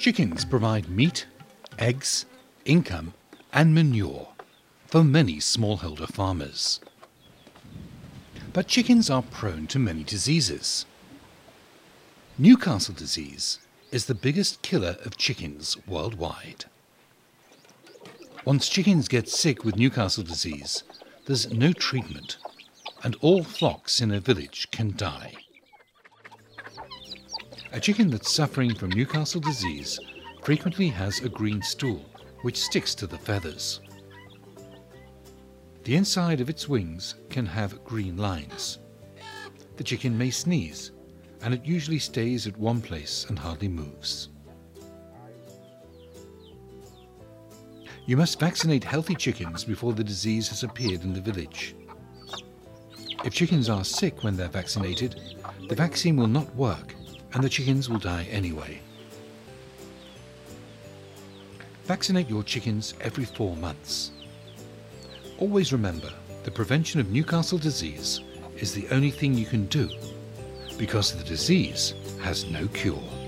Chickens provide meat, eggs, income, and manure for many smallholder farmers. But chickens are prone to many diseases. Newcastle disease is the biggest killer of chickens worldwide. Once chickens get sick with Newcastle disease, there's no treatment, and all flocks in a village can die. A chicken that's suffering from Newcastle disease frequently has a green stool which sticks to the feathers. The inside of its wings can have green lines. The chicken may sneeze, and it usually stays at one place and hardly moves. You must vaccinate healthy chickens before the disease has appeared in the village. If chickens are sick when they're vaccinated, the vaccine will not work and the chickens will die anyway. Vaccinate your chickens every four months. Always remember, the prevention of Newcastle disease is the only thing you can do because the disease has no cure.